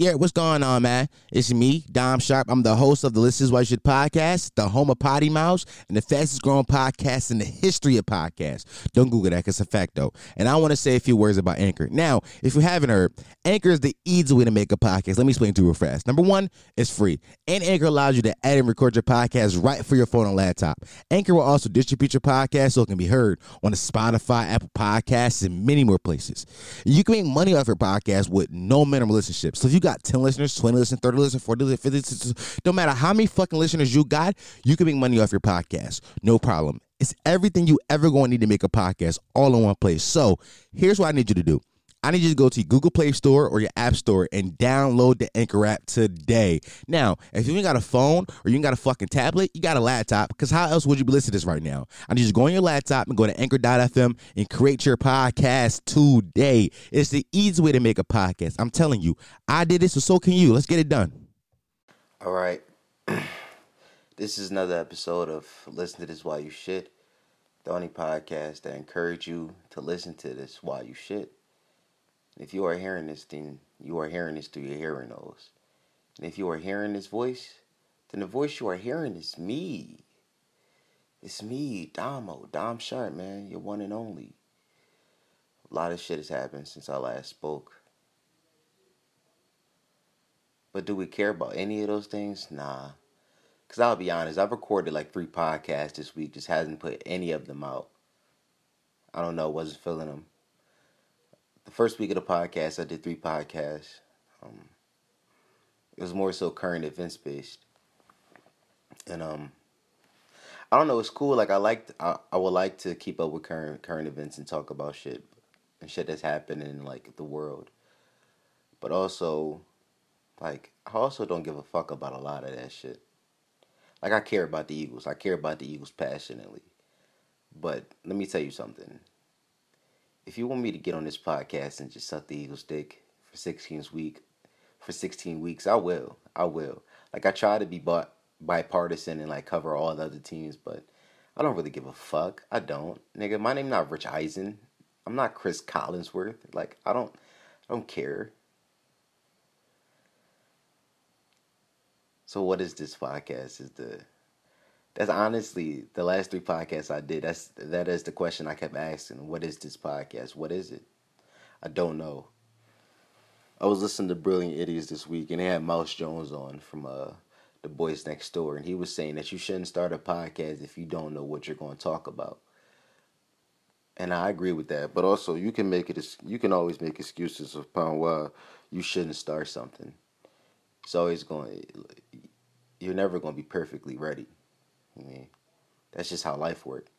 Yeah, what's going on, man? It's me, Dom Sharp. I'm the host of the This Is Why You Should podcast, the home of Potty Mouse, and the fastest growing podcast in the history of podcasts. Don't Google that because it's a fact, though. And I want to say a few words about Anchor. Now, if you haven't heard, Anchor is the easy way to make a podcast. Let me explain to you real fast. Number one, it's free. And Anchor allows you to add and record your podcast right for your phone and laptop. Anchor will also distribute your podcast so it can be heard on the Spotify, Apple Podcasts, and many more places. You can make money off your podcast with no minimum listenership. So if you got got 10 listeners, 20 listeners, 30 listeners, 40 listeners, 50 listeners, no matter how many fucking listeners you got, you can make money off your podcast. No problem. It's everything you ever going to need to make a podcast all in one place. So here's what I need you to do. I need you to go to Google Play Store or your App Store and download the Anchor app today. Now, if you ain't got a phone or you ain't got a fucking tablet, you got a laptop, because how else would you be listening to this right now? I need you to go on your laptop and go to anchor.fm and create your podcast today. It's the easy way to make a podcast. I'm telling you, I did this, so so can you. Let's get it done. All right. this is another episode of Listen to This While You Shit, the only podcast that encourage you to listen to this while you shit. If you are hearing this, then you are hearing this through your hearing aids. And if you are hearing this voice, then the voice you are hearing is me. It's me, Damo, Dom Sharp, man, your one and only. A lot of shit has happened since I last spoke. But do we care about any of those things? Nah. Because I'll be honest, I've recorded like three podcasts this week, just hasn't put any of them out. I don't know, wasn't feeling them the first week of the podcast, I did three podcasts. Um, it was more so current events based, and um, I don't know. It's cool. Like I like, I, I would like to keep up with current current events and talk about shit and shit that's happening in like the world. But also, like I also don't give a fuck about a lot of that shit. Like I care about the Eagles. I care about the Eagles passionately. But let me tell you something if you want me to get on this podcast and just suck the Eagles dick for 16 week for 16 weeks, I will. I will. Like I try to be bipartisan and like cover all the other teams, but I don't really give a fuck. I don't. Nigga, my name not Rich Eisen. I'm not Chris Collinsworth. Like I don't I don't care. So what is this podcast? Is the that's honestly the last three podcasts I did. That's that is the question I kept asking. What is this podcast? What is it? I don't know. I was listening to Brilliant Idiots this week, and they had Mouse Jones on from uh, the Boys Next Door, and he was saying that you shouldn't start a podcast if you don't know what you're going to talk about. And I agree with that, but also you can make it. You can always make excuses upon why you shouldn't start something. It's always going. You're never going to be perfectly ready. I mean, that's just how life works.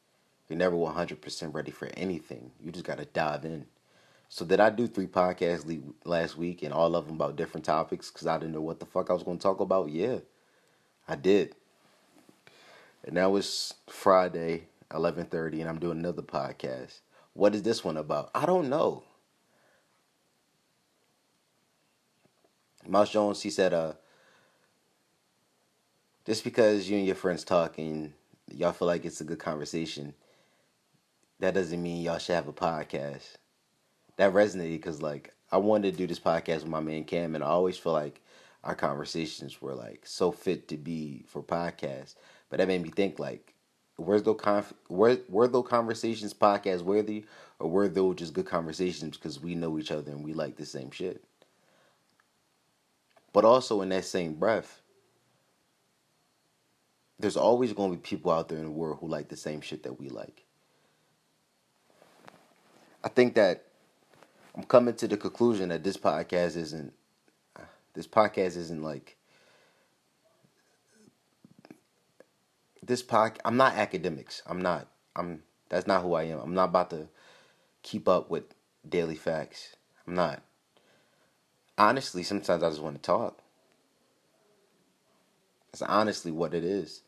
You're never 100% ready for anything. You just got to dive in. So did I do three podcasts last week and all of them about different topics because I didn't know what the fuck I was going to talk about? Yeah, I did. And that was Friday, 11:30 and I'm doing another podcast. What is this one about? I don't know. Mouse Jones, he said, uh, just because you and your friends talking, y'all feel like it's a good conversation, that doesn't mean y'all should have a podcast. That resonated because like I wanted to do this podcast with my man Cam, and I always feel like our conversations were like so fit to be for podcasts. But that made me think like, where's those conf- where were those conversations podcast worthy, or were those just good conversations because we know each other and we like the same shit? But also in that same breath, there's always going to be people out there in the world who like the same shit that we like. I think that I'm coming to the conclusion that this podcast isn't this podcast isn't like this pod I'm not academics. I'm not I'm that's not who I am. I'm not about to keep up with daily facts. I'm not. Honestly, sometimes I just want to talk. That's honestly what it is.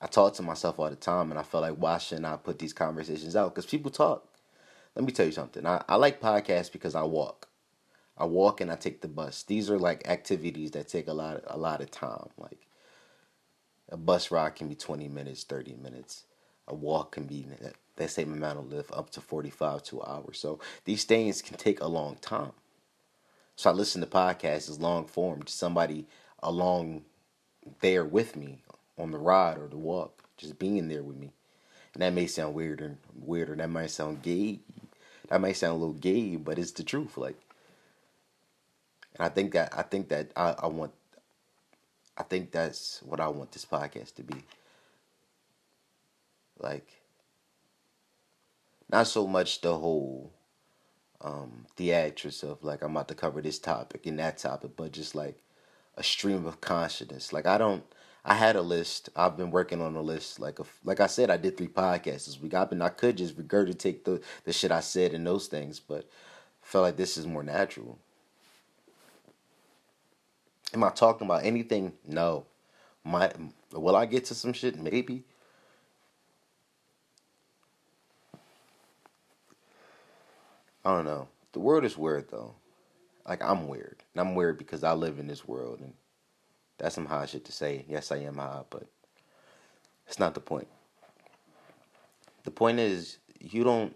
I talk to myself all the time, and I feel like why shouldn't I put these conversations out? Because people talk. Let me tell you something. I, I like podcasts because I walk. I walk and I take the bus. These are like activities that take a lot of, a lot of time. Like a bus ride can be 20 minutes, 30 minutes. A walk can be that same amount of lift up to 45 to an hour. So these things can take a long time. So I listen to podcasts as long form, to somebody along there with me on the ride or the walk, just being there with me. And that may sound weird or weirder. That might sound gay. That might sound a little gay, but it's the truth. Like, and I think that I think that I, I want. I think that's what I want this podcast to be. Like, not so much the whole um, theatrics of like I'm about to cover this topic and that topic, but just like a stream of consciousness. Like I don't. I had a list. I've been working on a list. Like a, like I said, I did three podcasts this week. I've been. I could just regurgitate the the shit I said and those things, but I felt like this is more natural. Am I talking about anything? No. My will I get to some shit? Maybe. I don't know. The world is weird though. Like I'm weird. And I'm weird because I live in this world and that's some high shit to say. Yes, I am high, but it's not the point. The point is you don't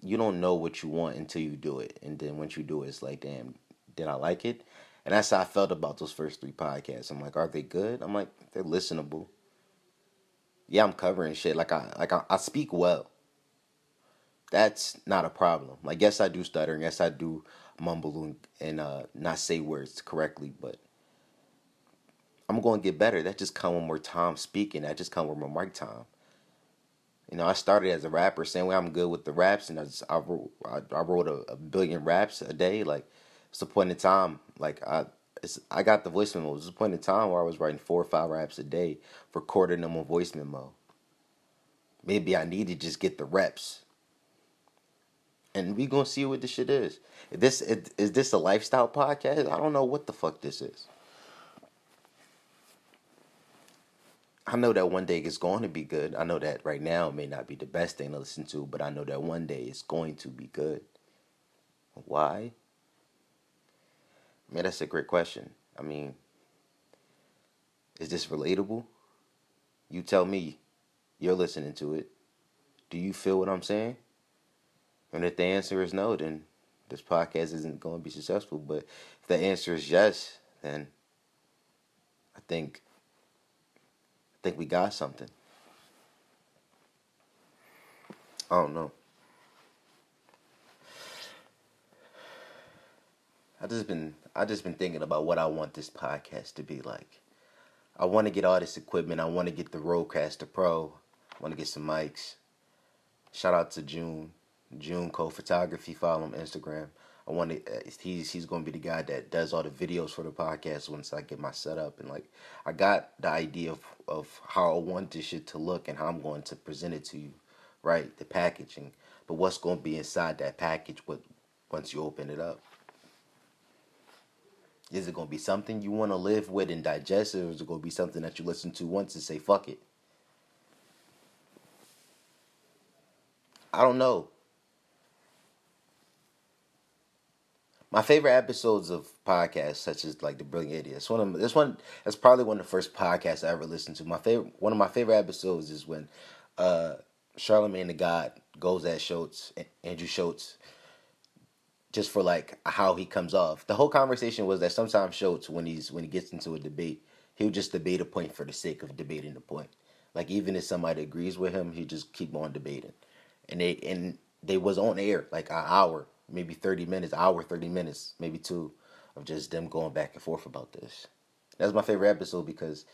you don't know what you want until you do it. And then once you do it, it's like, damn, did I like it? And that's how I felt about those first three podcasts. I'm like, are they good? I'm like, they're listenable. Yeah, I'm covering shit. Like I like I, I speak well that's not a problem. Like, yes, I do stutter, and yes, I do mumble and uh, not say words correctly, but I'm going to get better. That just come with more time speaking. That just come with more mic time. You know, I started as a rapper, saying well, I'm good with the raps, and I just, I wrote, I, I wrote a, a, billion raps a day. Like, it's a point in time. Like, I it's, I got the voice memo. It was a point in time where I was writing four or five raps a day, recording them on voice memo. Maybe I need to just get the reps and we gonna see what this shit is. Is this is this a lifestyle podcast? I don't know what the fuck this is. I know that one day it's going to be good. I know that right now it may not be the best thing to listen to, but I know that one day it's going to be good. Why? Man, that's a great question. I mean, is this relatable? You tell me. You're listening to it. Do you feel what I'm saying? And if the answer is no, then this podcast isn't going to be successful. But if the answer is yes, then I think think we got something. I don't know. I just been I just been thinking about what I want this podcast to be like. I want to get all this equipment. I want to get the Rodecaster Pro. I want to get some mics. Shout out to June. June Co Photography. Follow him on Instagram. I want to. Uh, he's he's going to be the guy that does all the videos for the podcast once I get my setup and like I got the idea of of how I want this shit to look and how I'm going to present it to you, right? The packaging, but what's going to be inside that package? What once you open it up? Is it going to be something you want to live with and digest, or is it going to be something that you listen to once and say fuck it? I don't know. My favorite episodes of podcasts, such as like the Brilliant Idiots. One of this one that's probably one of the first podcasts I ever listened to. My favorite, one of my favorite episodes is when uh, Charlemagne the God goes at Schulz, Andrew Schulz, just for like how he comes off. The whole conversation was that sometimes Schulz, when he's when he gets into a debate, he'll just debate a point for the sake of debating the point. Like even if somebody agrees with him, he just keep on debating. And they and they was on air like an hour maybe 30 minutes, hour, 30 minutes, maybe two, of just them going back and forth about this. That's my favorite episode because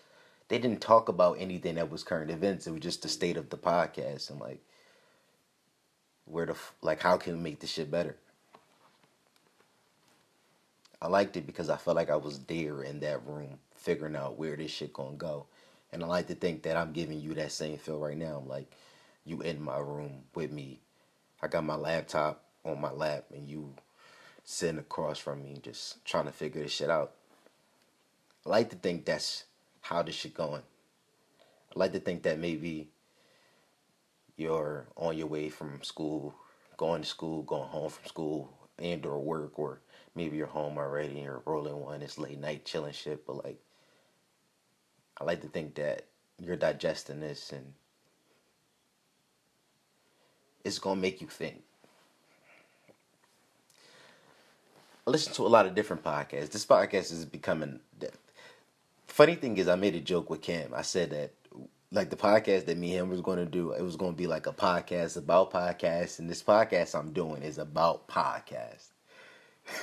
they didn't talk about anything that was current events. It was just the state of the podcast and like where the like how can we make this shit better. I liked it because I felt like I was there in that room figuring out where this shit gonna go. And I like to think that I'm giving you that same feel right now. Like you in my room with me. I got my laptop on my lap and you sitting across from me just trying to figure this shit out. I like to think that's how this shit going. I like to think that maybe you're on your way from school, going to school, going home from school, and or work, or maybe you're home already and you're rolling one, it's late night chilling shit, but like I like to think that you're digesting this and it's gonna make you think. I listen to a lot of different podcasts. This podcast is becoming. Funny thing is, I made a joke with Cam. I said that like the podcast that me and him was going to do, it was going to be like a podcast about podcasts, and this podcast I'm doing is about podcasts.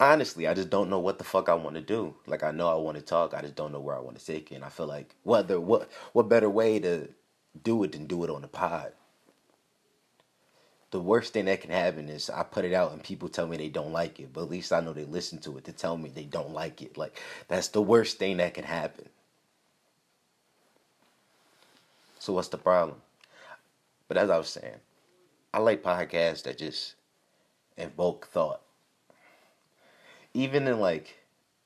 Honestly, I just don't know what the fuck I want to do. Like I know I want to talk, I just don't know where I want to take it. And I feel like whether what what better way to do it than do it on the pod. The worst thing that can happen is I put it out and people tell me they don't like it, but at least I know they listen to it to tell me they don't like it. Like that's the worst thing that can happen. So what's the problem? But as I was saying, I like podcasts that just invoke thought. Even in like,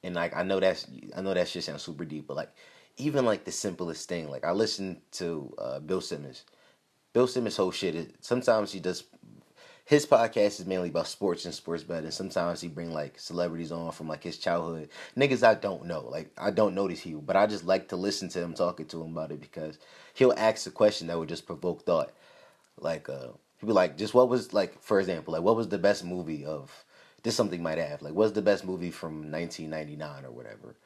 and like I know that's I know that shit sounds super deep, but like even like the simplest thing, like I listen to uh, Bill Simmons. Bill Simmons' whole shit is sometimes he does his podcast is mainly about sports and sports betting. Sometimes he bring like celebrities on from like his childhood. Niggas I don't know. Like I don't know these people, but I just like to listen to him talking to him about it because he'll ask a question that would just provoke thought. Like uh he'll be like, just what was like for example, like what was the best movie of this something might have. Like what's the best movie from nineteen ninety nine or whatever?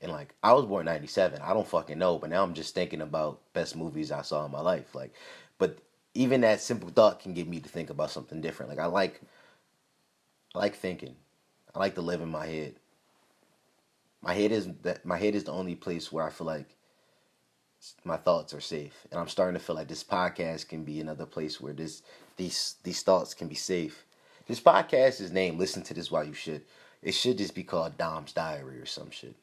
And like I was born ninety seven. I don't fucking know, but now I'm just thinking about best movies I saw in my life. Like but even that simple thought can get me to think about something different. Like I like I like thinking. I like to live in my head. My head is that my head is the only place where I feel like my thoughts are safe. And I'm starting to feel like this podcast can be another place where this these these thoughts can be safe. This podcast is named Listen to This While You Shit. It should just be called Dom's Diary or some shit.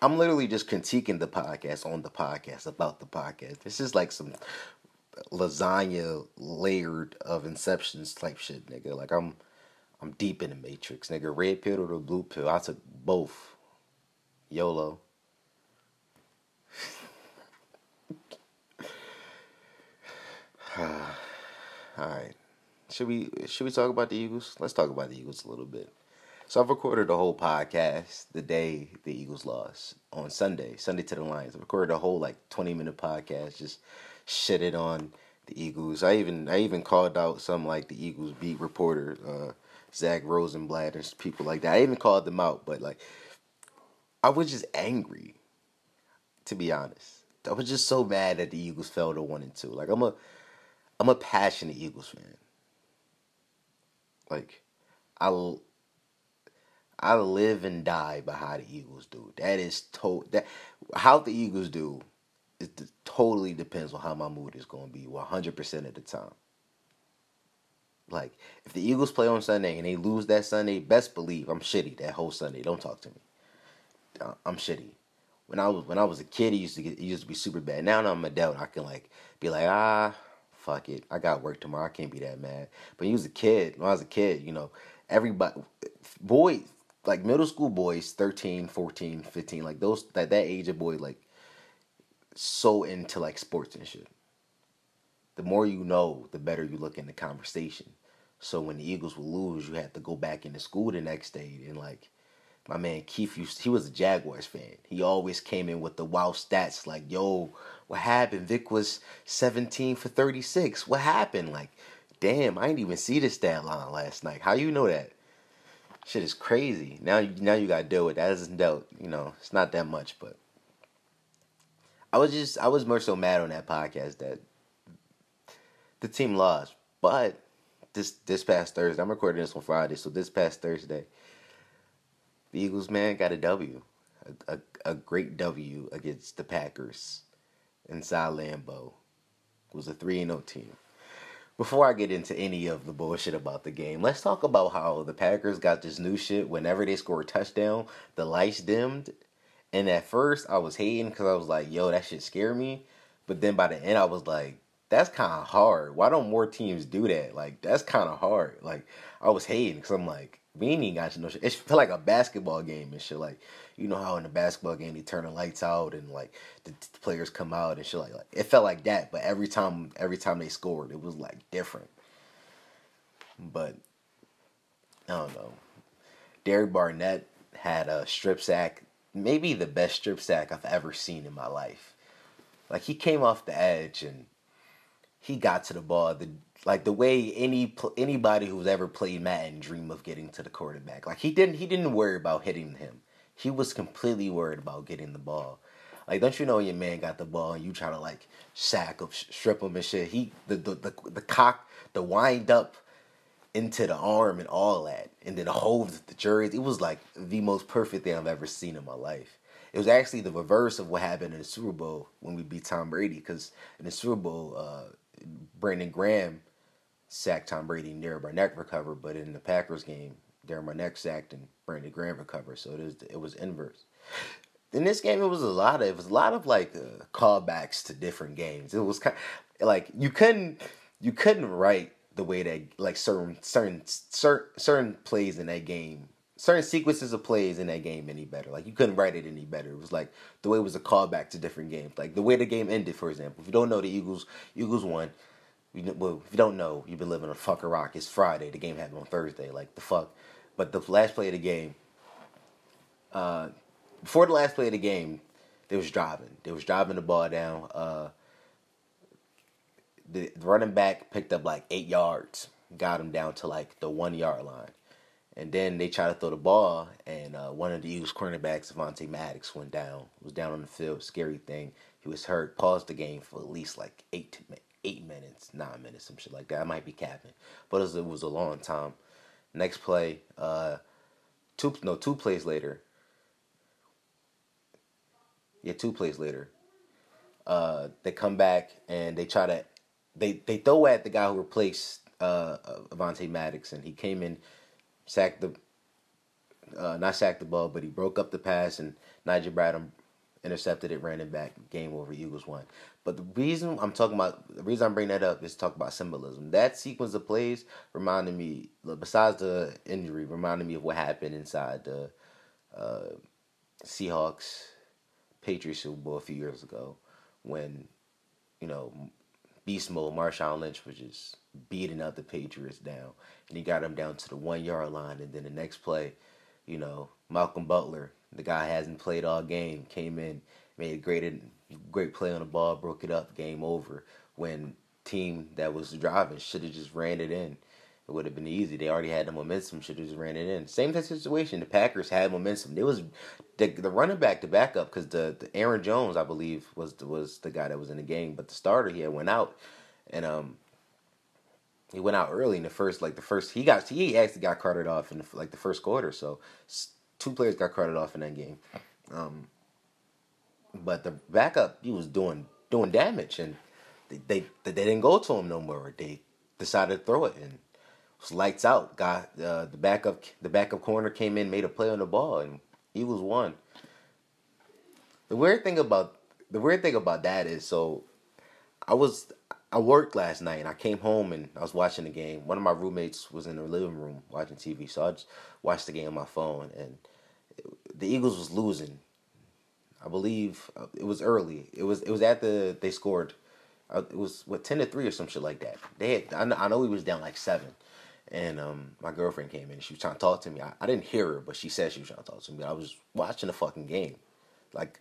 I'm literally just critiquing the podcast on the podcast about the podcast. This is like some lasagna layered of inceptions type shit, nigga. Like I'm I'm deep in the matrix, nigga. Red pill or the blue pill. I took both. YOLO. Alright. Should we should we talk about the Eagles? Let's talk about the Eagles a little bit. So I've recorded the whole podcast the day the Eagles lost on Sunday, Sunday to the Lions. I recorded a whole like twenty minute podcast, just shitted on the Eagles. I even I even called out some like the Eagles beat reporter, uh, Zach Rosenblatt and people like that. I even called them out, but like I was just angry, to be honest. I was just so mad that the Eagles fell to one and two. Like I'm a I'm a passionate Eagles fan. Like I I live and die by how the Eagles do. That is to that how the Eagles do. It totally depends on how my mood is going to be 100% of the time. Like, if the Eagles play on Sunday and they lose that Sunday, best believe I'm shitty that whole Sunday. Don't talk to me. Uh, I'm shitty. When I was when I was a kid, it used to get it used to be super bad. Now that I'm an adult, I can like be like, ah, fuck it. I got work tomorrow. I can't be that mad. But when you was a kid, when I was a kid, you know, everybody, boys, like middle school boys 13 14 15 like those that that age of boy like so into like sports and shit. The more you know the better you look in the conversation. So when the eagles would lose you have to go back into school the next day and like my man keith used he was a jaguars fan. He always came in with the wow stats like yo what happened? Vic was 17 for 36 what happened? Like damn i didn't even see the stat line last night. How you know that shit is crazy. Now, now you got to deal with that. Isn't dealt, you know, it's not that much, but I was just, I was more so mad on that podcast that the team lost. But this this past Thursday, I'm recording this on Friday, so this past Thursday, the Eagles man got a W, a, a, a great W against the Packers inside Lambeau. It was a three and zero oh team before I get into any of the bullshit about the game, let's talk about how the Packers got this new shit. Whenever they score a touchdown, the lights dimmed. And at first, I was hating because I was like, yo, that shit scare me. But then by the end, I was like, that's kind of hard. Why don't more teams do that? Like, that's kind of hard. Like, I was hating because I'm like, we ain't got to know shit. It felt like a basketball game and shit. Like, you know how in a basketball game they turn the lights out and like the, the players come out and shit like, like it felt like that. But every time, every time they scored, it was like different. But I don't know. Derek Barnett had a strip sack, maybe the best strip sack I've ever seen in my life. Like he came off the edge and he got to the ball. The like the way any anybody who's ever played Madden dream of getting to the quarterback. Like he didn't he didn't worry about hitting him. He was completely worried about getting the ball. Like, don't you know your man got the ball and you try to like sack him, strip him and shit. He the the the, the cock, the wind up into the arm and all that, and then the hold the jersey. It was like the most perfect thing I've ever seen in my life. It was actually the reverse of what happened in the Super Bowl when we beat Tom Brady. Because in the Super Bowl, uh, Brandon Graham sacked Tom Brady, and Darren Barnett recovered. But in the Packers game, Darren next act and Brandon Graham recovered. So it was it was inverse in this game, it was a lot of it was a lot of like uh, callbacks to different games. It was kind of, like you couldn't you couldn't write the way that like certain certain certain certain plays in that game, certain sequences of plays in that game any better. Like you couldn't write it any better. It was like the way it was a callback to different games. Like the way the game ended, for example. If you don't know, the Eagles Eagles won. Well, if you don't know, you've been living on fucker rock. It's Friday. The game happened on Thursday. Like the fuck. But the last play of the game, uh, before the last play of the game, they was driving. They was driving the ball down. Uh, the, the running back picked up like eight yards, got him down to like the one yard line. And then they tried to throw the ball, and uh, one of the Eagles cornerbacks, Avonte Maddox, went down. Was down on the field. Scary thing. He was hurt. Paused the game for at least like eight eight minutes, nine minutes, some shit like that. I might be capping, but it was, it was a long time. Next play, uh, two no two plays later, yeah, two plays later, uh, they come back and they try to they they throw at the guy who replaced uh, Avonte Maddox, and he came in, sacked the uh, not sacked the ball, but he broke up the pass, and Nigel Bradham intercepted it, ran it back, game over. Eagles won. But the reason I'm talking about the reason I'm bringing that up is talk about symbolism. That sequence of plays reminded me, besides the injury, reminded me of what happened inside the uh, Seahawks Patriots Super Bowl a few years ago when, you know, beast mode Marshawn Lynch was just beating up the Patriots down. And he got them down to the one yard line. And then the next play, you know, Malcolm Butler, the guy hasn't played all game, came in, made a great great play on the ball, broke it up, game over. When team that was driving should have just ran it in it would have been easy. They already had the momentum. Should have just ran it in. Same type situation. The Packers had momentum. It was the the running back, the backup, because the, the Aaron Jones, I believe, was the, was the guy that was in the game. But the starter, he had went out, and um, he went out early in the first, like the first. He got he actually got carted off in the, like the first quarter. So two players got carted off in that game. Um, but the backup, he was doing doing damage, and they they, they didn't go to him no more. They decided to throw it and was lights out. Got uh, the backup the backup corner came in, made a play on the ball, and he was one. The weird thing about the weird thing about that is so I was I worked last night and I came home and I was watching the game. One of my roommates was in the living room watching TV, so I just watched the game on my phone and the Eagles was losing. I believe uh, it was early. It was it was at the they scored. Uh, it was what ten to three or some shit like that. They had I know, I know he was down like seven, and um, my girlfriend came in. And she was trying to talk to me. I, I didn't hear her, but she said she was trying to talk to me. I was watching the fucking game, like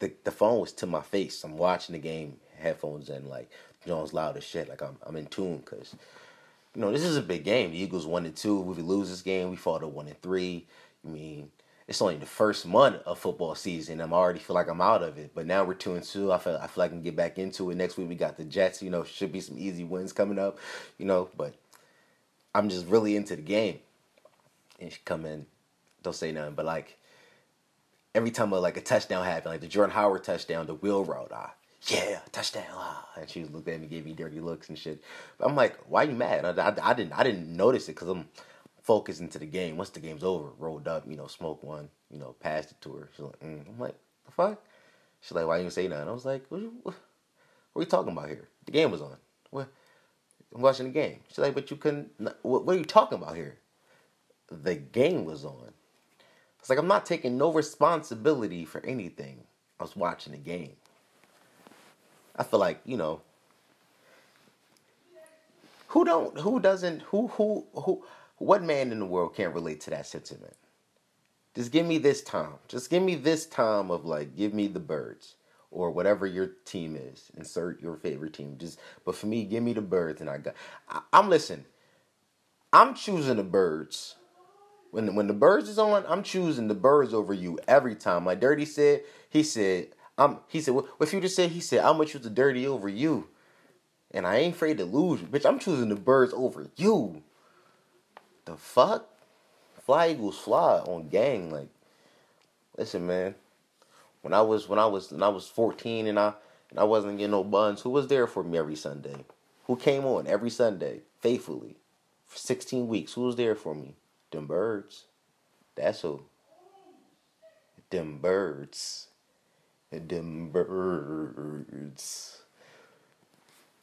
the the phone was to my face. I'm watching the game, headphones in, like Jones loud as shit. Like I'm I'm in tune because you know this is a big game. The Eagles one and two. If we lose this game, we fall to one and three. I mean, it's only the first month of football season. I'm already feel like I'm out of it. But now we're two and two. I feel I feel like I can get back into it. Next week we got the Jets. You know, should be some easy wins coming up. You know, but I'm just really into the game. And she come in, don't say nothing, but like every time a, like a touchdown happened, like the Jordan Howard touchdown, the wheel route, ah, yeah, touchdown, and she looked at me, gave me dirty looks and shit. I'm like, why are you mad? I, I, I didn't I didn't notice it because I'm focused into the game. Once the game's over, rolled up, you know, smoke one, you know, passed it to her. She's like, mm. I'm like, the fuck? She's like, why you say nothing? I was like, what, what, what are you talking about here? The game was on. What? I'm watching the game. She's like, but you couldn't. What, what are you talking about here? The game was on. It's like I'm not taking no responsibility for anything. I was watching the game. I feel like you know. Who don't? Who doesn't? Who who who? What man in the world can't relate to that sentiment? Just give me this time. Just give me this time of like, give me the birds or whatever your team is. Insert your favorite team. Just but for me, give me the birds and I got I, I'm listen. I'm choosing the birds. When when the birds is on, I'm choosing the birds over you every time. Like Dirty said, he said, I'm he said, what, what Future said, he said, I'm gonna choose the dirty over you. And I ain't afraid to lose, bitch. I'm choosing the birds over you. The fuck? Fly Eagles fly on gang. Like, listen, man. When I was when I was when I was 14 and I and I wasn't getting no buns, who was there for me every Sunday? Who came on every Sunday faithfully for 16 weeks? Who was there for me? Them birds. That's who. Them birds. Them birds.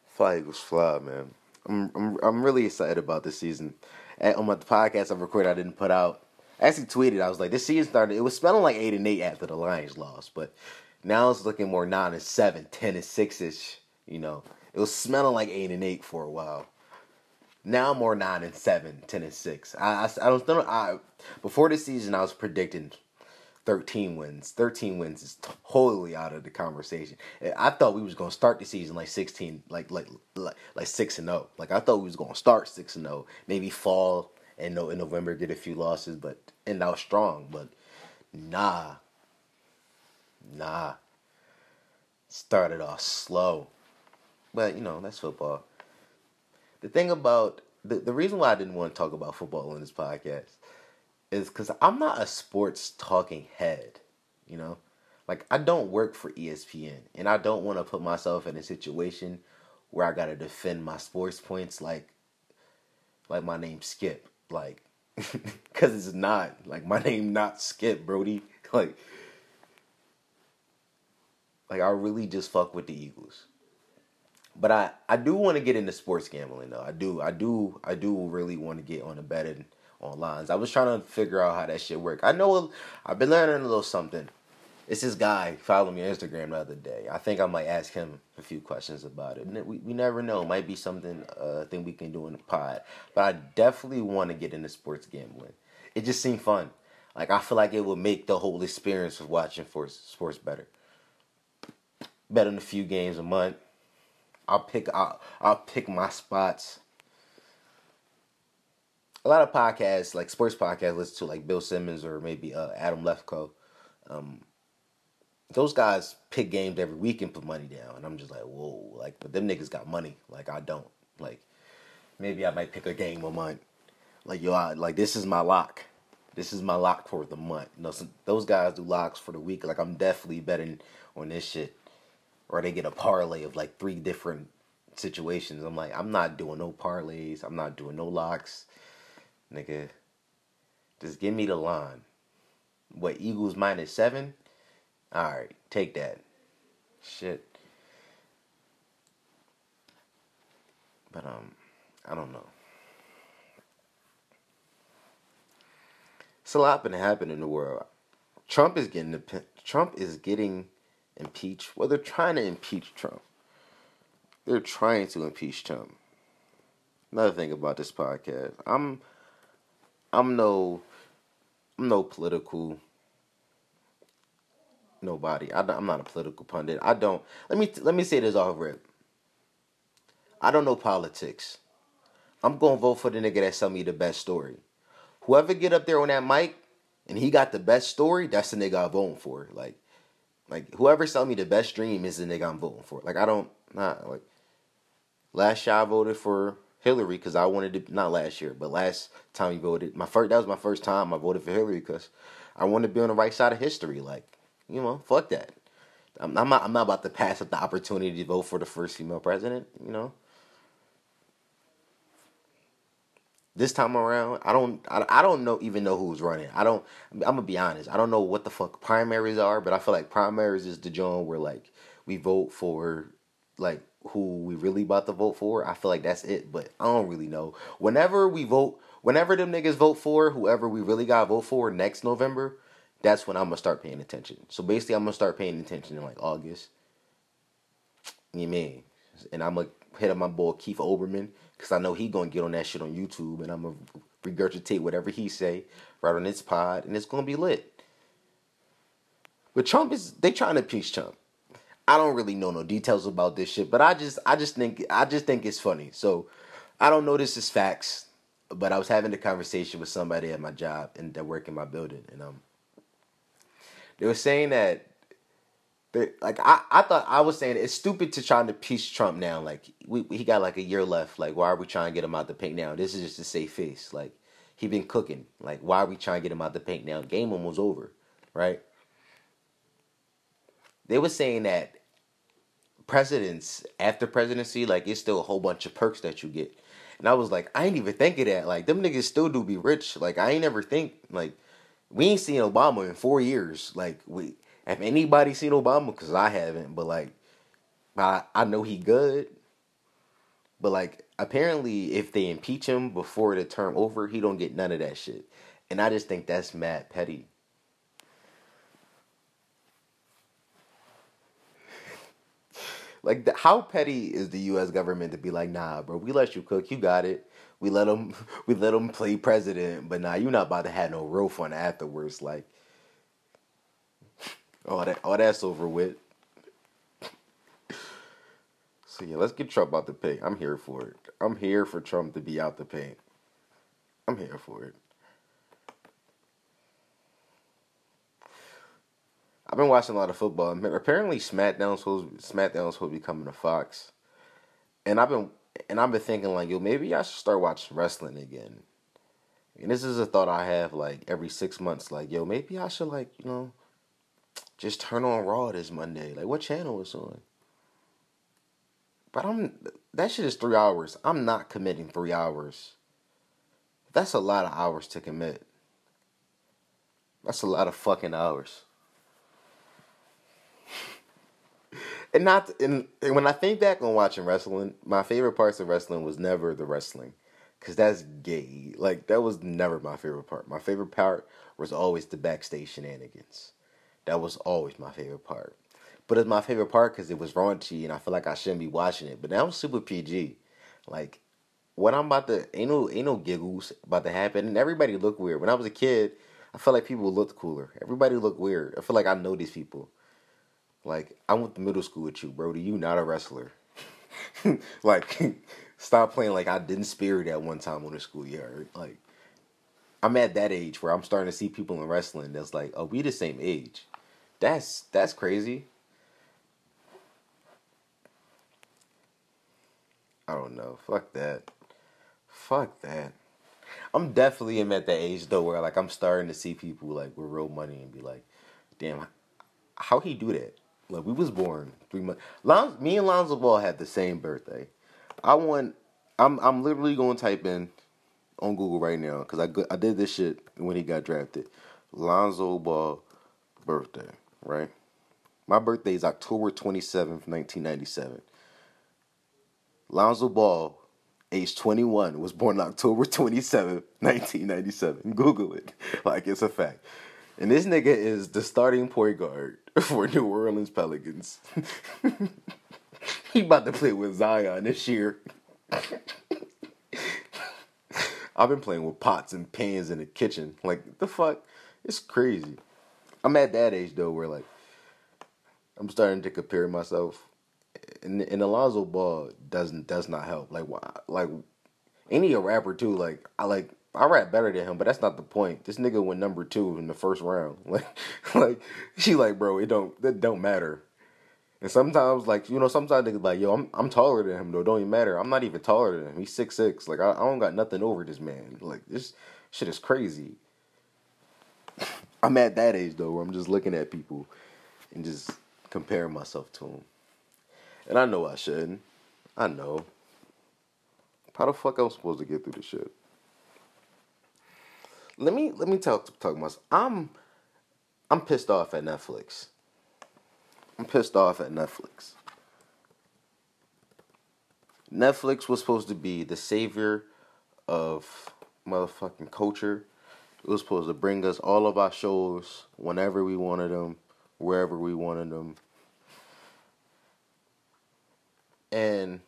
Fly Eagles fly, man. I'm I'm I'm really excited about this season. On my podcast I recorded, I didn't put out. I actually tweeted. I was like, this season started. It was smelling like eight and eight after the Lions lost, but now it's looking more nine and seven, ten and six ish. You know, it was smelling like eight and eight for a while. Now more nine and seven, ten and six. I I, I don't know. I before this season I was predicting 13 wins. 13 wins is totally out of the conversation. I thought we was going to start the season like 16 like like like, like 6 and 0. Like I thought we was going to start 6 and 0, maybe fall and no in November get a few losses but and out strong, but nah. Nah. Started off slow. But, you know, that's football. The thing about the, the reason why I didn't want to talk about football in this podcast is because I'm not a sports talking head, you know? Like, I don't work for ESPN, and I don't want to put myself in a situation where I got to defend my sports points like, like my name Skip. Like, because it's not. Like, my name not Skip, Brody. Like, like I really just fuck with the Eagles. But I, I do want to get into sports gambling though. I do I do I do really want to get on the betting on lines. I was trying to figure out how that shit work. I know I've been learning a little something. It's this guy followed me on Instagram the other day. I think I might ask him a few questions about it. We we never know. It might be something uh thing we can do in the pod. But I definitely want to get into sports gambling. It just seemed fun. Like I feel like it would make the whole experience of watching sports better. Betting a few games a month. I'll pick I'll, I'll pick my spots a lot of podcasts, like sports podcasts, listen to like Bill Simmons or maybe uh, Adam Lefkoe. Um, those guys pick games every week and put money down, and I'm just like, whoa, like, but them niggas got money, like I don't. Like, maybe I might pick a game a month. Like yo, I, like this is my lock. This is my lock for the month. You know, those guys do locks for the week. Like I'm definitely betting on this shit, or they get a parlay of like three different situations. I'm like, I'm not doing no parlays. I'm not doing no locks. Nigga, just give me the line. What, Eagles minus seven? Alright, take that. Shit. But, um, I don't know. It's a lot been happening in the world. Trump is getting Trump is getting impeached. Well, they're trying to impeach Trump. They're trying to impeach Trump. Another thing about this podcast, I'm I'm no, I'm no political nobody. I, am not a political pundit. I don't. Let me let me say this off rip. I don't know politics. I'm gonna vote for the nigga that sell me the best story. Whoever get up there on that mic and he got the best story, that's the nigga I'm voting for. Like, like whoever sell me the best dream is the nigga I'm voting for. Like I don't not like. Last year I voted for Hillary because I wanted to not last year, but last time he voted, my first that was my first time I voted for Hillary because I wanted to be on the right side of history. Like, you know, fuck that. I'm, I'm not I'm not about to pass up the opportunity to vote for the first female president. You know. This time around, I don't I, I don't know even know who's running. I don't I'm gonna be honest. I don't know what the fuck primaries are, but I feel like primaries is the joint where like we vote for like who we really about to vote for, I feel like that's it. But I don't really know. Whenever we vote, whenever them niggas vote for whoever we really gotta vote for next November, that's when I'm gonna start paying attention. So basically, I'm gonna start paying attention in like August. You mean? And I'm gonna hit up my boy Keith Olbermann because I know he gonna get on that shit on YouTube, and I'm gonna regurgitate whatever he say right on this pod, and it's gonna be lit. But Trump is they trying to impeach Trump. I don't really know no details about this shit, but I just I just think I just think it's funny. So I don't know this is facts, but I was having a conversation with somebody at my job and that work in my building, and um, they were saying that. they like I, I thought I was saying it's stupid to try to piece Trump now. Like we he got like a year left. Like why are we trying to get him out the paint now? This is just a safe face. Like he been cooking. Like why are we trying to get him out the paint now? Game almost over, right? They were saying that presidents after presidency, like it's still a whole bunch of perks that you get. And I was like, I ain't even think of that. Like them niggas still do be rich. Like I ain't ever think like we ain't seen Obama in four years. Like we have anybody seen Obama? Cause I haven't. But like I I know he good. But like apparently if they impeach him before the term over, he don't get none of that shit. And I just think that's mad petty. Like, the, how petty is the U.S. government to be like, nah, bro, we let you cook, you got it. We let them, we let them play president, but nah, you not about to have no real fun afterwards. Like, all that, all that's over with. So yeah, let's get Trump out the paint. I'm here for it. I'm here for Trump to be out the paint. I'm here for it. I've been watching a lot of football. Apparently, SmackDown's supposed SmackDown's supposed to be coming to Fox, and I've been and I've been thinking like, yo, maybe I should start watching wrestling again. And this is a thought I have like every six months. Like, yo, maybe I should like you know, just turn on Raw this Monday. Like, what channel is on? But I'm that shit is three hours. I'm not committing three hours. That's a lot of hours to commit. That's a lot of fucking hours. And not and, and when I think back on watching wrestling, my favorite parts of wrestling was never the wrestling, cause that's gay. Like that was never my favorite part. My favorite part was always the backstage shenanigans. That was always my favorite part. But it's my favorite part because it was raunchy and I feel like I shouldn't be watching it. But now I'm super PG. Like what I'm about to ain't no ain't no giggles about to happen and everybody look weird. When I was a kid, I felt like people looked cooler. Everybody looked weird. I feel like I know these people. Like, I went to middle school with you, bro. Do you not a wrestler. like, stop playing like I didn't spirit at one time on the school schoolyard. Like, I'm at that age where I'm starting to see people in wrestling that's like, oh, we the same age. That's that's crazy. I don't know. Fuck that. Fuck that. I'm definitely am at that age though where like I'm starting to see people like with real money and be like, damn, how he do that? Like we was born three months. Lon- me and Lonzo Ball had the same birthday. I want. I'm I'm literally going to type in on Google right now because I I did this shit when he got drafted. Lonzo Ball birthday, right? My birthday is October 27th, 1997. Lonzo Ball, age 21, was born October 27th, 1997. Google it. Like it's a fact. And this nigga is the starting point guard for New Orleans Pelicans. he about to play with Zion this year. I've been playing with pots and pans in the kitchen. Like the fuck, it's crazy. I'm at that age though, where like I'm starting to compare myself, and and Alonzo Ball doesn't does not help. Like like any a rapper too. Like I like I rap better than him, but that's not the point. This nigga went number two in the first round. Like, like she like, bro, it don't that don't matter. And sometimes, like you know, sometimes niggas like, yo, I'm I'm taller than him though. Don't even matter. I'm not even taller than him. He's six six. Like I, I don't got nothing over this man. Like this shit is crazy. I'm at that age though, where I'm just looking at people and just comparing myself to them. And I know I shouldn't. I know. How the fuck I'm supposed to get through this shit? Let me let me talk talk about. I'm I'm pissed off at Netflix. I'm pissed off at Netflix. Netflix was supposed to be the savior of motherfucking culture. It was supposed to bring us all of our shows whenever we wanted them, wherever we wanted them. And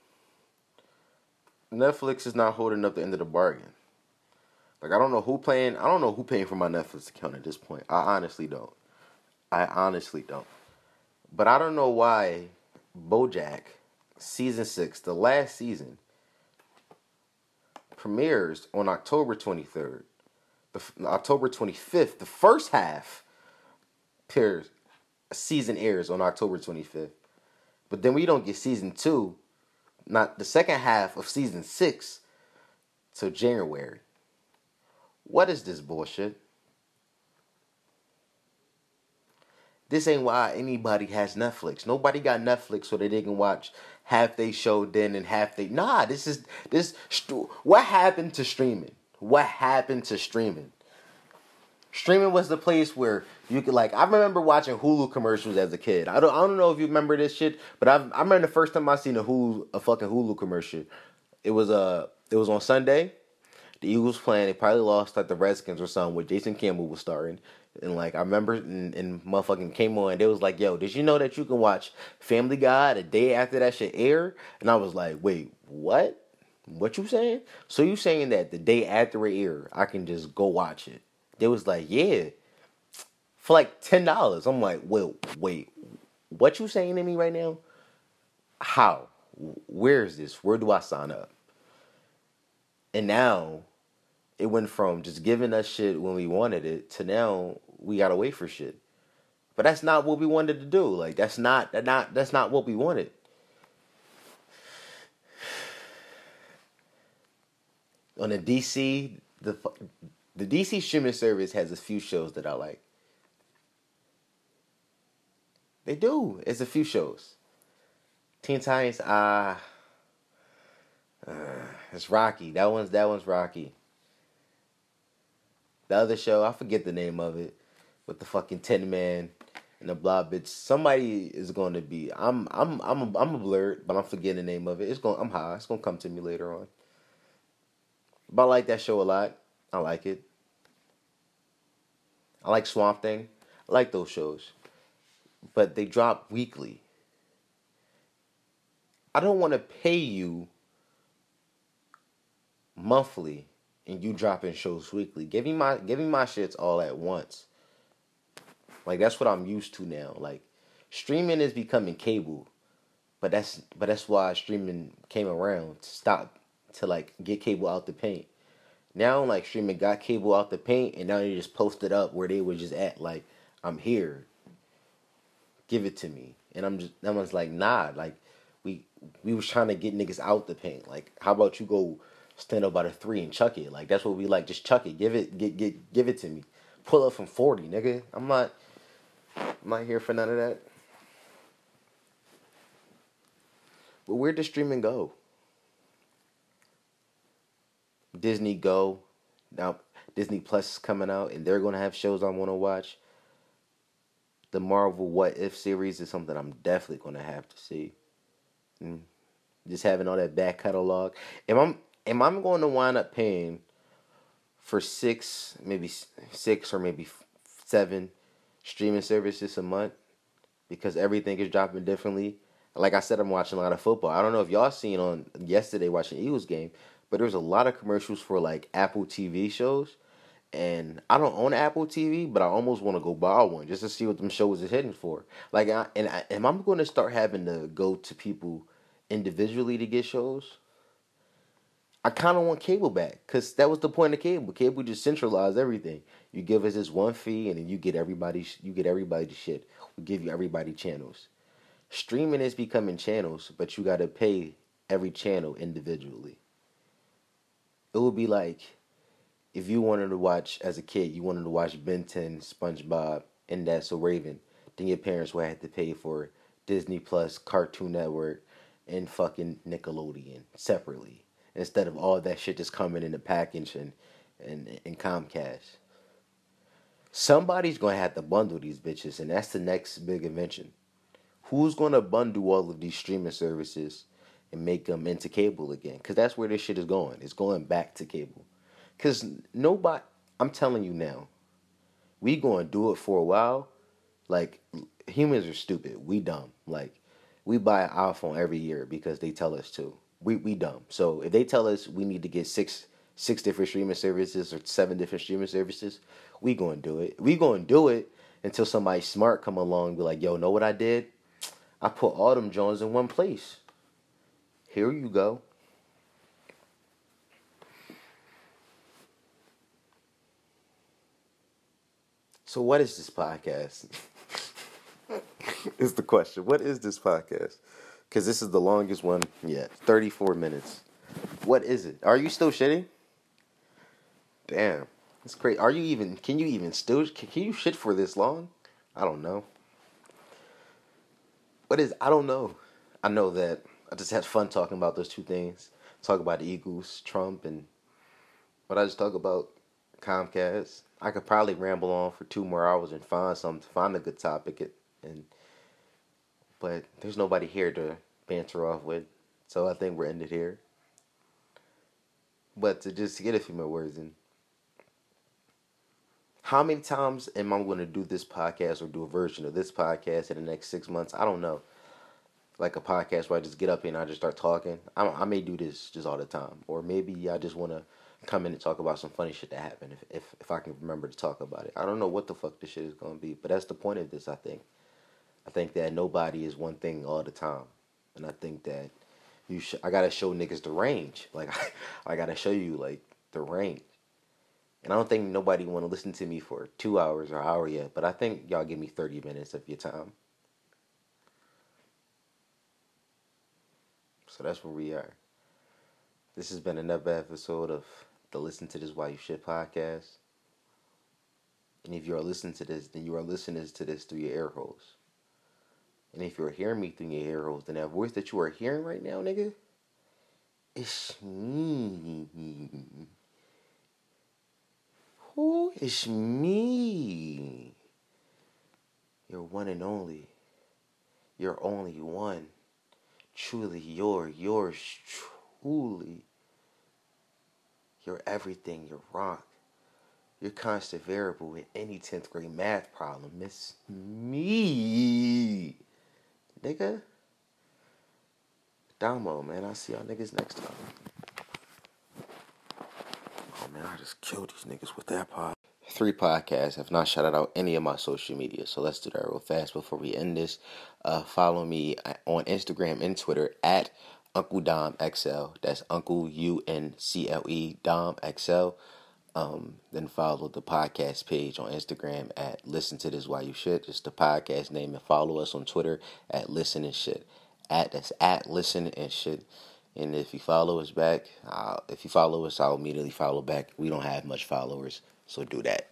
Netflix is not holding up the end of the bargain. Like I don't know who paying. I don't know who paying for my Netflix account at this point. I honestly don't. I honestly don't. But I don't know why BoJack season six, the last season, premieres on October 23rd. The, October 25th, the first half appears, season airs on October 25th. But then we don't get season two, not the second half of season six, till January. What is this bullshit? This ain't why anybody has Netflix. Nobody got Netflix so that they can watch half they show then and half they. Nah, this is this. What happened to streaming? What happened to streaming? Streaming was the place where you could like. I remember watching Hulu commercials as a kid. I don't. I don't know if you remember this shit, but I. I remember the first time I seen a Hulu a fucking Hulu commercial. It was a. Uh, it was on Sunday. The Eagles playing. They probably lost like the Redskins or something. Where Jason Campbell was starting. And like I remember, and, and motherfucking came on. They was like, "Yo, did you know that you can watch Family Guy the day after that shit air?" And I was like, "Wait, what? What you saying? So you saying that the day after it air, I can just go watch it?" They was like, "Yeah, for like ten dollars." I'm like, "Wait, wait, what you saying to me right now? How? Where is this? Where do I sign up?" And now it went from just giving us shit when we wanted it to now we gotta wait for shit. But that's not what we wanted to do. Like that's not that not that's not what we wanted. On the DC, the the DC streaming service has a few shows that I like. They do. It's a few shows. Teen Titans, ah, uh, uh, it's Rocky. That one's that one's Rocky. The other show, I forget the name of it, with the fucking Tin Man and the blah bitch. Somebody is going to be. I'm I'm I'm a, I'm a blurred, but I'm forgetting the name of it. It's going. I'm high. It's going to come to me later on. But I like that show a lot. I like it. I like Swamp Thing. I like those shows. But they drop weekly. I don't want to pay you monthly and you dropping shows weekly. Give me my give me my shits all at once. Like that's what I'm used to now. Like streaming is becoming cable. But that's but that's why streaming came around to stop to like get cable out the paint. Now like streaming got cable out the paint and now they just posted up where they were just at like I'm here. Give it to me. And I'm just that one's like nah, like we we was trying to get niggas out the paint. Like how about you go stand up by the three and chuck it. Like that's what we like. Just chuck it. Give it. Get get give it to me. Pull up from forty, nigga. I'm not. I'm not here for none of that. But where does streaming go? Disney Go. Now Disney Plus is coming out, and they're gonna have shows I want to watch. The Marvel What If series is something I'm definitely gonna have to see. Mm. Just having all that back catalog. If I'm am I going to wind up paying for six, maybe six or maybe seven streaming services a month because everything is dropping differently? Like I said, I'm watching a lot of football. I don't know if y'all seen on yesterday watching Eagles game, but there's a lot of commercials for like Apple TV shows. And I don't own Apple TV, but I almost want to go buy one just to see what them shows is hitting for. Like, I, and I, am I going to start having to go to people individually to get shows? I kind of want cable back because that was the point of cable. Cable just centralized everything. You give us this one fee, and then you get everybody. You get everybody shit. We give you everybody channels. Streaming is becoming channels, but you got to pay every channel individually. It would be like if you wanted to watch as a kid, you wanted to watch Ben 10, SpongeBob, and That's So Raven. Then your parents would have to pay for Disney Plus, Cartoon Network, and fucking Nickelodeon separately instead of all that shit just coming in the package and and, and Comcast. Somebody's gonna have to bundle these bitches, and that's the next big invention. Who's gonna bundle all of these streaming services and make them into cable again? Because that's where this shit is going. It's going back to cable. Because nobody, I'm telling you now, we gonna do it for a while. Like humans are stupid. We dumb. Like we buy an iPhone every year because they tell us to we we dumb. So if they tell us we need to get six six different streaming services or seven different streaming services, we going to do it. We going to do it until somebody smart come along and be like, "Yo, know what I did? I put all them Jones in one place. Here you go. So what is this podcast? is the question. What is this podcast? Because this is the longest one yet. 34 minutes. What is it? Are you still shitting? Damn. That's great. Are you even, can you even still, can, can you shit for this long? I don't know. What is, I don't know. I know that I just had fun talking about those two things. Talk about the Eagles, Trump, and but I just talk about Comcast. I could probably ramble on for two more hours and find something, find a good topic, and but there's nobody here to banter off with, so I think we're ended here. But to just get a few more words in. How many times am I going to do this podcast or do a version of this podcast in the next six months? I don't know. Like a podcast where I just get up and I just start talking. I, I may do this just all the time, or maybe I just want to come in and talk about some funny shit that happened if, if if I can remember to talk about it. I don't know what the fuck this shit is gonna be, but that's the point of this. I think. I think that nobody is one thing all the time, and I think that you sh- I gotta show niggas the range. Like I, gotta show you like the range. And I don't think nobody want to listen to me for two hours or hour yet, but I think y'all give me 30 minutes of your time. So that's where we are. This has been another episode of the Listen to This While You Shit podcast. And if you are listening to this, then you are listening to this through your air holes. And if you're hearing me through your air holes, then that voice that you are hearing right now, nigga, it's me. Who is me? You're one and only. You're only one. Truly your, yours truly. You're everything, you're rock. Your constant variable in any 10th grade math problem. It's me. Nigga. Damo, man. I'll see y'all niggas next time. Oh man, I just killed these niggas with that pod. Three podcasts have not shouted out any of my social media, so let's do that real fast before we end this. Uh, follow me on Instagram and Twitter at Uncle Dom XL. That's Uncle U N C L E Dom XL. Um, then follow the podcast page on Instagram at Listen to This While You Shit. Just the podcast name, and follow us on Twitter at Listen and Shit. At that's at Listen and Shit. And if you follow us back, uh, if you follow us, I'll immediately follow back. We don't have much followers, so do that.